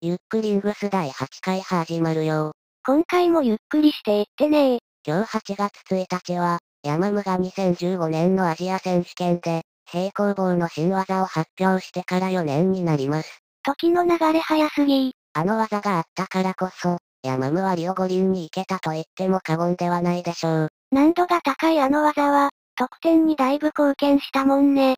ゆっくりングス第8回始まるよ。今回もゆっくりしていってね今日8月1日は、ヤマムが2015年のアジア選手権で、平行棒の新技を発表してから4年になります。時の流れ早すぎあの技があったからこそ、ヤマムはリオ五輪に行けたと言っても過言ではないでしょう。難度が高いあの技は、得点にだいぶ貢献したもんね。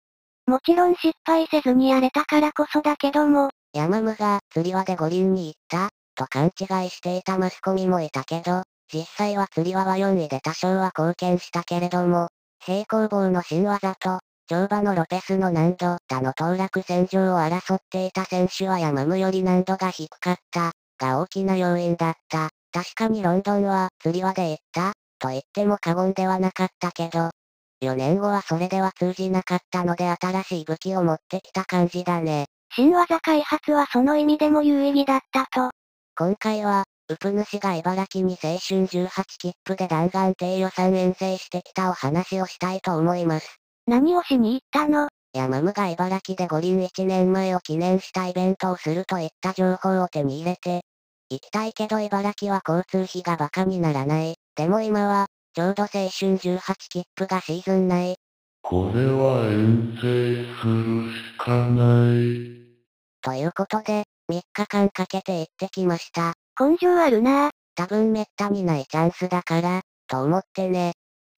もちろん失敗せずにやれたからこそだけども、ヤマムが釣り輪で五輪に行った、と勘違いしていたマスコミもいたけど、実際は釣り輪は4位で多少は貢献したけれども、平行棒の新技と、跳馬のロペスの難度だの当落線上を争っていた選手はヤマムより難度が低かった、が大きな要因だった。確かにロンドンは釣り輪で行った、と言っても過言ではなかったけど、4年後はそれでは通じなかったので新しい武器を持ってきた感じだね。新技開発はその意味でも有意義だったと。今回は、ウプ主が茨城に青春18切符で弾丸低予算遠征してきたお話をしたいと思います。何をしに行ったの？ヤマムが茨城で五輪1年前を記念したイベントをするといった情報を手に入れて、行きたいけど茨城は交通費がバカにならない。でも今は、ちょうど青春18切符がシーズン内。これは遠征するしかない。ということで、3日間かけて行ってきました。根性あるなぁ。多分めったにないチャンスだから、と思ってね。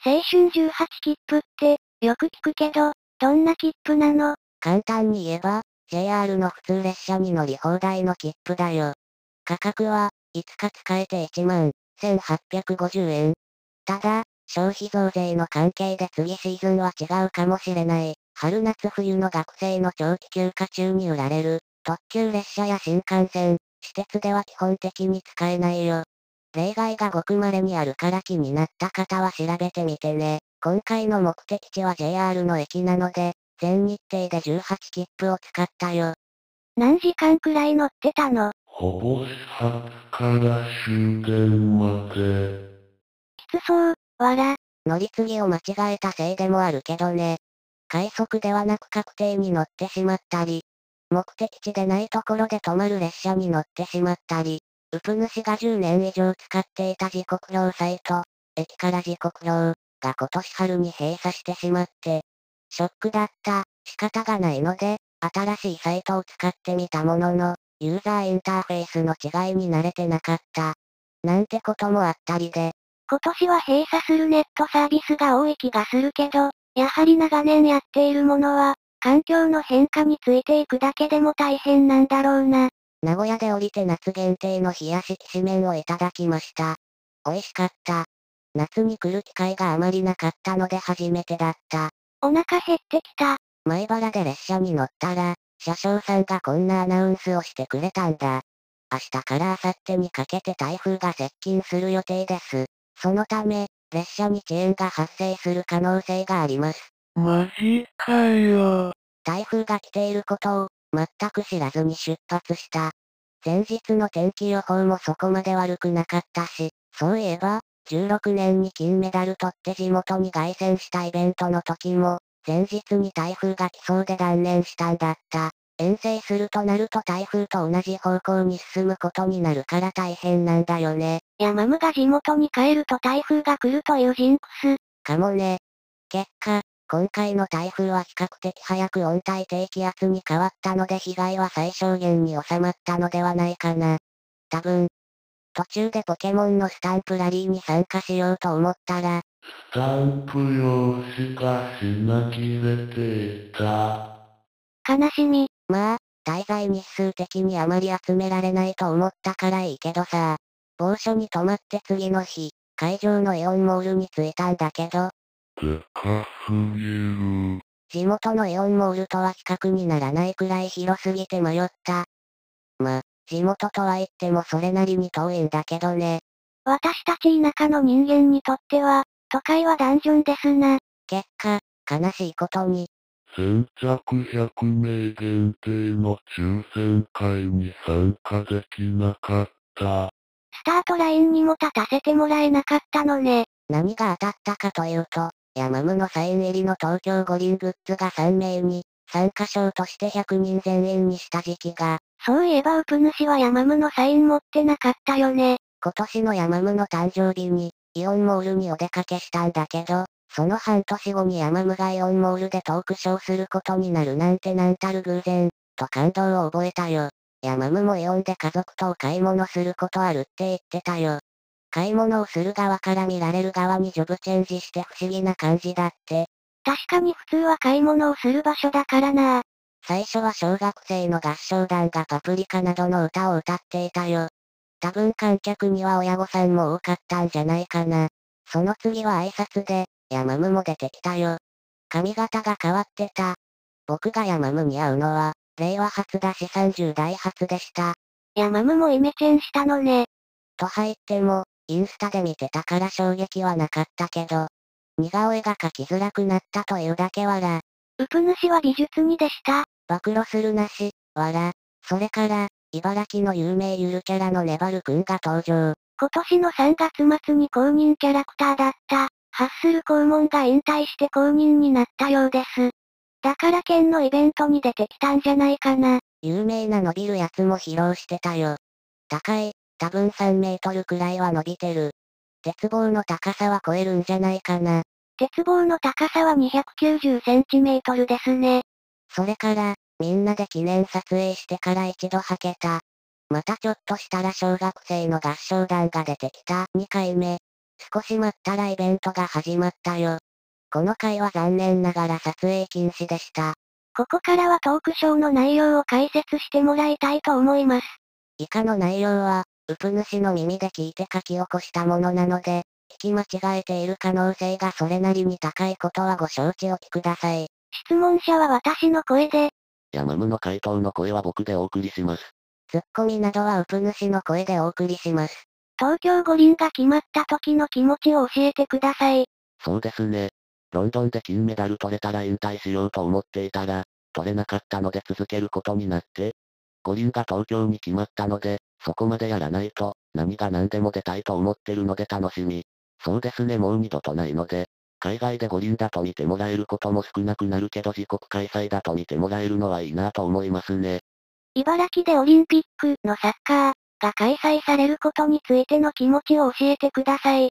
青春18切符って、よく聞くけど、どんな切符なの？簡単に言えば、JR の普通列車に乗り放題の切符だよ。価格は、5日使えて1万1850円。ただ、消費増税の関係で次シーズンは違うかもしれない。春夏冬の学生の長期休暇中に売られる、特急列車や新幹線、私鉄では基本的に使えないよ。例外がごく稀にあるから気になった方は調べてみてね。今回の目的地は JR の駅なので、全日程で18切符を使ったよ。何時間くらい乗ってたの？ほぼ始発から終電まで。きつそう、わら。乗り継ぎを間違えたせいでもあるけどね。快速ではなく確定に乗ってしまったり、目的地でないところで止まる列車に乗ってしまったり、ウプ主が10年以上使っていた時刻表サイト、駅から時刻表が今年春に閉鎖してしまって、ショックだった。仕方がないので、新しいサイトを使ってみたものの、ユーザーインターフェースの違いに慣れてなかった。なんてこともあったりで、今年は閉鎖するネットサービスが多い気がするけど、やはり長年やっているものは、環境の変化についていくだけでも大変なんだろうな。名古屋で降りて夏限定の冷やしきしめんをいただきました。美味しかった。夏に来る機会があまりなかったので初めてだった。お腹減ってきた。前原で列車に乗ったら、車掌さんがこんなアナウンスをしてくれたんだ。明日から明後日にかけて台風が接近する予定です。そのため、列車に遅延が発生する可能性があります。マジかよ。台風が来ていることを、全く知らずに出発した。前日の天気予報もそこまで悪くなかったし、そういえば、16年に金メダル取って地元に凱旋したイベントの時も、前日に台風が来そうで断念したんだった。遠征するとなると台風と同じ方向に進むことになるから大変なんだよね。ヤマムが地元に帰ると台風が来るというジンクス。かもね。結果、今回の台風は比較的早く温帯低気圧に変わったので被害は最小限に収まったのではないかな。多分。途中でポケモンのスタンプラリーに参加しようと思ったら、スタンプ用紙が品切れていた。悲しみ。まあ、滞在日数的にあまり集められないと思ったからいいけどさ。某所に泊まって次の日、会場のイオンモールに着いたんだけど、でかすぎる。地元のイオンモールとは比較にならないくらい広すぎて迷った。ま、地元とは言ってもそれなりに遠いんだけどね。私たち田舎の人間にとっては、都会はダンジョンですな。結果、悲しいことに、先着100名限定の抽選会に参加できなかった。スタートラインにも立たせてもらえなかったのね。何が当たったかというと、ヤマムのサイン入りの東京五輪グッズが3名に、参加賞として100人全員にした時期が、そういえばウプ主はヤマムのサイン持ってなかったよね。今年のヤマムの誕生日に、イオンモールにお出かけしたんだけど、その半年後にヤマムがイオンモールでトークショーすることになるなんてなんたる偶然、と感動を覚えたよ。ヤマムもイオンで家族とお買い物することあるって言ってたよ。買い物をする側から見られる側にジョブチェンジして不思議な感じだって。確かに普通は買い物をする場所だからな最初は小学生の合唱団がパプリカなどの歌を歌っていたよ。多分観客には親御さんも多かったんじゃないかな。その次は挨拶で、ヤマムも出てきたよ。髪型が変わってた。僕がヤマムに会うのは、令和初だし30代初でした。ヤマムもイメチェンしたのね。と入っても、インスタで見てたから衝撃はなかったけど、似顔絵が描きづらくなったというだけわら、ウプ主は美術にでした。暴露するなし、わら。それから、茨城の有名ゆるキャラのネバルくんが登場。今年の3月末に公認キャラクターだった、ハッスル肛門が引退して公認になったようです。だから県のイベントに出てきたんじゃないかな。有名な伸びるやつも披露してたよ。高い、多分3メートルくらいは伸びてる。鉄棒の高さは超えるんじゃないかな。鉄棒の高さは290センチメートルですね。それから、みんなで記念撮影してから一度はけた。またちょっとしたら小学生の合唱団が出てきた2回目。少し待ったらイベントが始まったよ。この回は残念ながら撮影禁止でした。ここからはトークショーの内容を解説してもらいたいと思います。以下の内容は、ウプ主の耳で聞いて書き起こしたものなので、聞き間違えている可能性がそれなりに高いことはご承知おきください。質問者は私の声で、ヤマムの回答の声は僕でお送りします。ツッコミなどはウプ主の声でお送りします。東京五輪が決まった時の気持ちを教えてください。そうですね。ロンドンで金メダル取れたら引退しようと思っていたら、取れなかったので続けることになって、五輪が東京に決まったので、そこまでやらないと、何が何でも出たいと思ってるので楽しみ。そうですねもう二度とないので、海外で五輪だと見てもらえることも少なくなるけど自国開催だと見てもらえるのはいいなと思いますね。茨城でオリンピックのサッカーが開催されることについての気持ちを教えてください。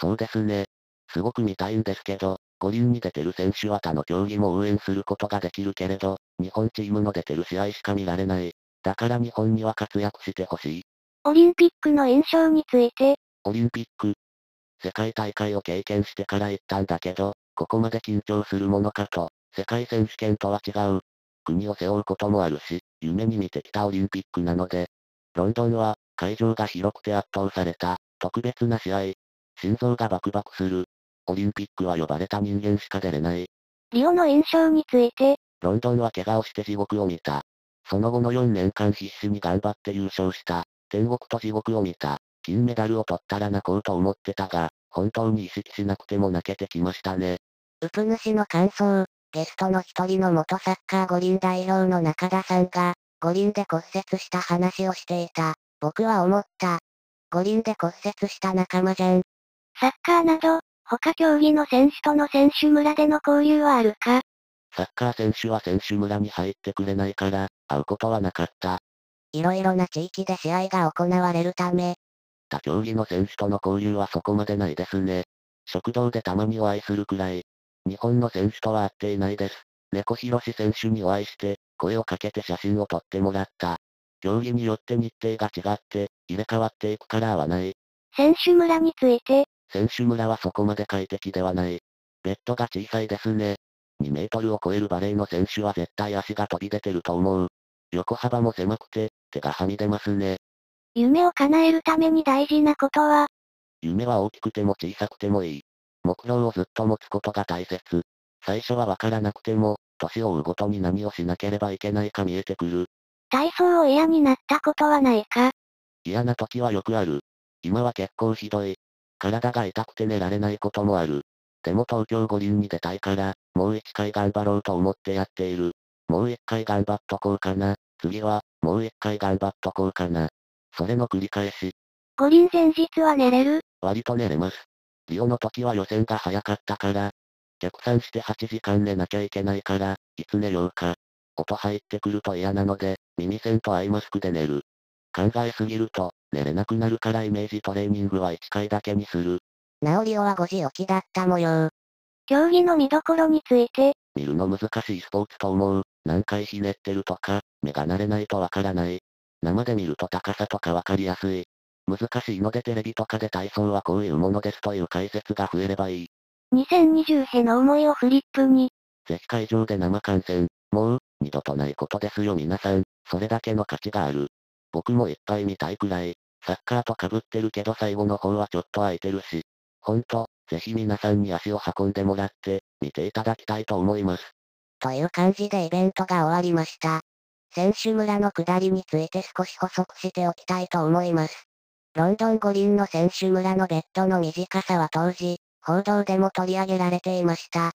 そうですね。すごく見たいんですけど、五輪に出てる選手は他の競技も応援することができるけれど、日本チームの出てる試合しか見られない。だから日本には活躍してほしい。オリンピックの印象について、オリンピック。世界大会を経験してから行ったんだけど、ここまで緊張するものかと、世界選手権とは違う。国を背負うこともあるし、夢に見てきたオリンピックなので、ロンドンは、会場が広くて圧倒された、特別な試合。心臓がバクバクする。オリンピックは呼ばれた人間しか出れない。リオの印象について、ロンドンは怪我をして地獄を見た。その後の4年間必死に頑張って優勝した。天国と地獄を見た。金メダルを取ったら泣こうと思ってたが、本当に意識しなくても泣けてきましたね。ウプ主の感想、ゲストの一人の元サッカー五輪代表の中田さんが、五輪で骨折した話をしていた。僕は思った。五輪で骨折した仲間じゃん。サッカーなど、他競技の選手との選手村での交流はあるか？サッカー選手は選手村に入ってくれないから、会うことはなかった。いろいろな地域で試合が行われるため、他競技の選手との交流はそこまでないですね。食堂でたまにお会いするくらい。日本の選手とは会っていないです。猫ひろし選手にお会いして、声をかけて写真を撮ってもらった。競技によって日程が違って、入れ替わっていくから会わない。選手村について、選手村はそこまで快適ではない。ベッドが小さいですね。2メートルを超えるバレーの選手は絶対足が飛び出てると思う。横幅も狭くて、手がはみ出ますね。夢を叶えるために大事なことは、夢は大きくても小さくてもいい。目標をずっと持つことが大切。最初はわからなくても、年を追うごとに何をしなければいけないか見えてくる。体操を嫌になったことはないか嫌な時はよくある。今は結構ひどい。体が痛くて寝られないこともある。でも東京五輪に出たいから、もう一回頑張ろうと思ってやっている。もう一回頑張っとこうかな。次は、もう一回頑張っとこうかな。それの繰り返し。五輪前日は寝れる？割と寝れます。リオの時は予選が早かったから、逆算して8時間寝なきゃいけないから、いつ寝ようか。音入ってくると嫌なので、耳栓とアイマスクで寝る。考えすぎると、寝れなくなるからイメージトレーニングは1回だけにする。ナオリオは5時起きだった模様。競技の見どころについて、見るの難しいスポーツと思う。何回ひねってるとか、目が慣れないとわからない。生で見ると高さとかわかりやすい。難しいのでテレビとかで体操はこういうものですという解説が増えればいい。2020への思いをフリップに、ぜひ会場で生観戦。もう、二度とないことですよ皆さん。それだけの価値がある。僕もいっぱい見たいくらい。サッカーと被ってるけど最後の方はちょっと空いてるし。ほんと、ぜひ皆さんに足を運んでもらって、見ていただきたいと思います。という感じでイベントが終わりました。選手村の下りについて少し補足しておきたいと思います。ロンドン五輪の選手村のベッドの短さは当時、報道でも取り上げられていました。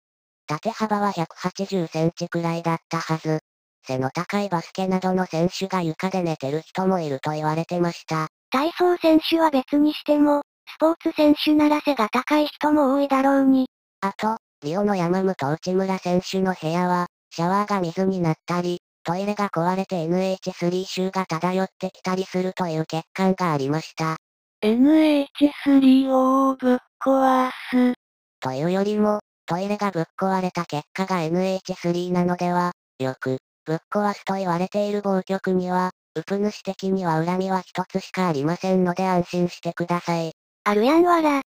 縦幅は180センチくらいだったはず。背の高いバスケなどの選手が床で寝てる人もいると言われてました。体操選手は別にしても、スポーツ選手なら背が高い人も多いだろうに。あと、リオの山本内村選手の部屋は、シャワーが水になったり、トイレが壊れて NH3 臭が漂ってきたりするという欠陥がありました。NH3 をぶっ壊す。というよりも、トイレがぶっ壊れた結果が NH3 なのでは、よく、ぶっ壊すと言われている暴曲には、ウプ主的には恨みは一つしかありませんので安心してください。あるやんわら。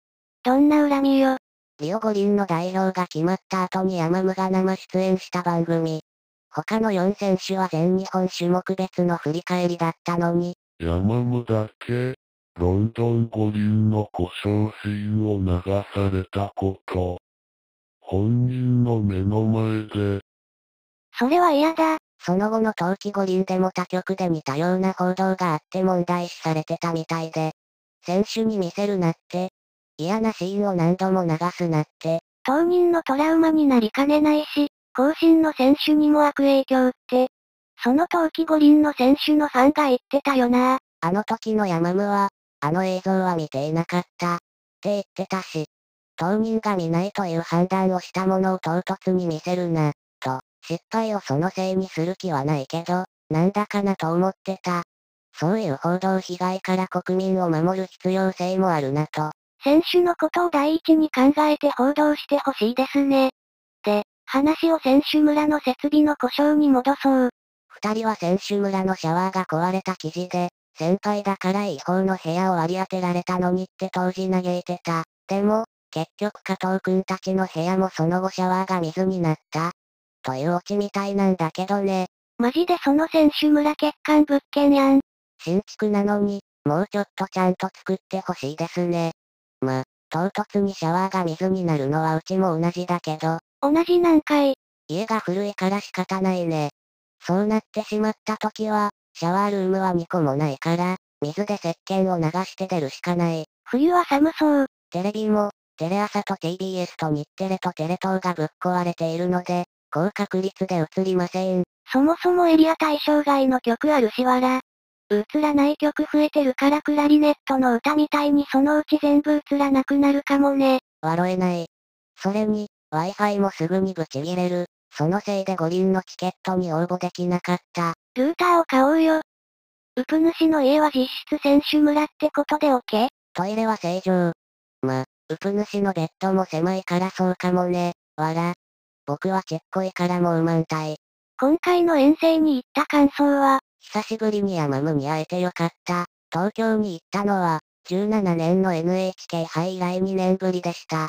どんな恨みよ。リオ五輪の代表が決まった後にヤマムが生出演した番組。他の4選手は全日本種目別の振り返りだったのに、ヤマムだけ、ロンドン五輪の故障シーンを流されたこと。本人の目の前で、それは嫌だ。その後の冬季五輪でも他局で似たような報道があって問題視されてたみたいで、選手に見せるなって、嫌なシーンを何度も流すなって、当人のトラウマになりかねないし、後進の選手にも悪影響って。その冬季五輪の選手のファンが言ってたよな。あの時のヤマムは、あの映像は見ていなかった、って言ってたし、当人が見ないという判断をしたものを唐突に見せるな、と、失敗をそのせいにする気はないけど、なんだかなと思ってた。そういう報道被害から国民を守る必要性もあるなと。選手のことを第一に考えて報道してほしいですね。で、話を選手村の設備の故障に戻そう。二人は選手村のシャワーが壊れた記事で、先輩だから違法の部屋を割り当てられたのにって当時嘆いてた。でも、結局加藤くんたちの部屋もその後シャワーが水になった。というオチみたいなんだけどね。マジでその選手村欠陥物件やん。新築なのに、もうちょっとちゃんと作ってほしいですね。ま、唐突にシャワーが水になるのはうちも同じだけど、同じなんかい。家が古いから仕方ないね。そうなってしまった時は、シャワールームは2個もないから、水で石鹸を流して出るしかない。冬は寒そう。テレビも、テレ朝と TBS と日テレとテレ東がぶっ壊れているので、高確率で映りません。そもそもエリア対象外の曲あるしわら。映らない曲増えてるからクラリネットの歌みたいにそのうち全部映らなくなるかもね。笑えない。それに、Wi-Fi もすぐにブチ切れる。そのせいで五輪のチケットに応募できなかった。ルーターを買おうよ。ウプ主の家は実質選手村ってことで OK? トイレは正常。ま、ウプ主のベッドも狭いからそうかもね。わら。僕はちっこいからもう満体。今回の遠征に行った感想は、久しぶりにヤマムに会えてよかった。東京に行ったのは、17年の NHK 杯以来2年ぶりでした。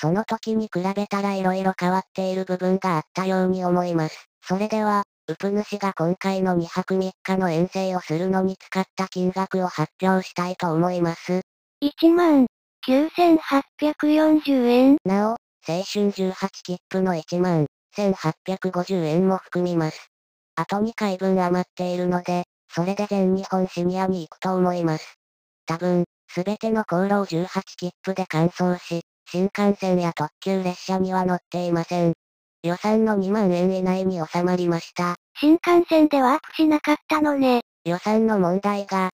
その時に比べたら色々変わっている部分があったように思います。それでは、ウプ主が今回の2泊3日の遠征をするのに使った金額を発表したいと思います。1万9840円。なお、青春18切符の1万1850円も含みます。あと2回分余っているので、それで全日本シニアに行くと思います。多分、すべての航路を18切符で完走し、新幹線や特急列車には乗っていません。予算の2万円以内に収まりました。新幹線でワープしなかったのね。予算の問題が。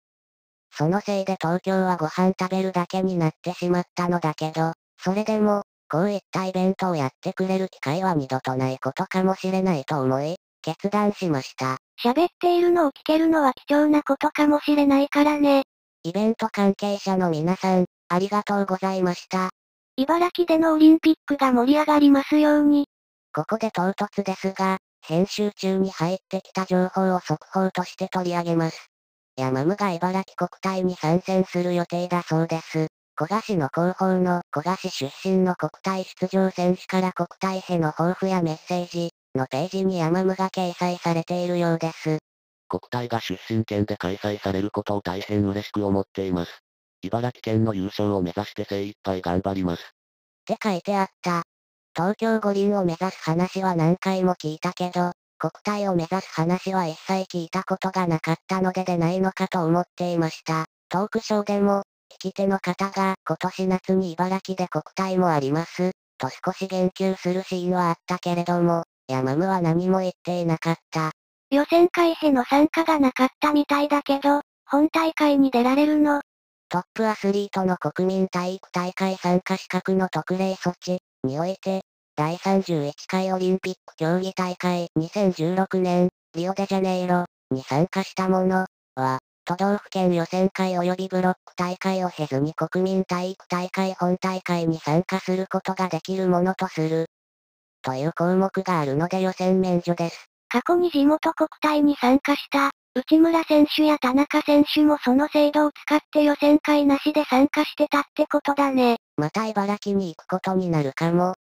そのせいで東京はご飯食べるだけになってしまったのだけど、それでも、こういったイベントをやってくれる機会は二度とないことかもしれないと思い、決断しました。喋っているのを聞けるのは貴重なことかもしれないからね。イベント関係者の皆さん、ありがとうございました。茨城でのオリンピックが盛り上がりますように。ここで唐突ですが、編集中に入ってきた情報を速報として取り上げます。ヤマムが茨城国体に参戦する予定だそうです。古賀市の広報の古賀市出身の国体出場選手から国体への抱負やメッセージのページにヤマムが掲載されているようです。国体が出身県で開催されることを大変嬉しく思っています。茨城県の優勝を目指して精一杯頑張ります。って書いてあった。東京五輪を目指す話は何回も聞いたけど、国体を目指す話は一切聞いたことがなかったので出ないのかと思っていました。トークショーでも、聞き手の方が今年夏に茨城で国体もあります、と少し言及するシーンはあったけれども、ヤマムは何も言っていなかった。予選会への参加がなかったみたいだけど、本大会に出られるの。トップアスリートの国民体育大会参加資格の特例措置において、第31回オリンピック競技大会2016年、リオデジャネイロに参加した者は、都道府県予選会及びブロック大会を経ずに国民体育大会本大会に参加することができるものとする。という項目があるので予選免除です。過去に地元国体に参加した、内村選手や田中選手もその制度を使って予選会なしで参加してたってことだね。また茨城に行くことになるかも。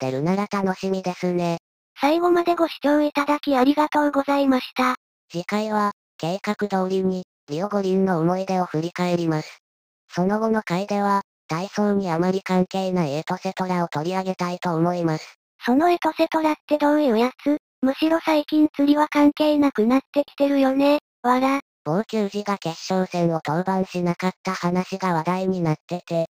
出るなら楽しみですね。最後までご視聴いただきありがとうございました。次回は、計画通りに、リオ五輪の思い出を振り返ります。その後の回では、体操にあまり関係ないエトセトラを取り上げたいと思います。そのエトセトラってどういうやつ？むしろ最近釣りは関係なくなってきてるよね。わら。某球児が決勝戦を登板しなかった話が話題になってて、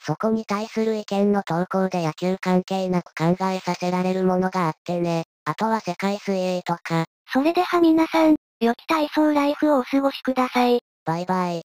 そこに対する意見の投稿で野球関係なく考えさせられるものがあってね。あとは世界水泳とか、それでは皆さん、良き体操ライフをお過ごしください。バイバイ。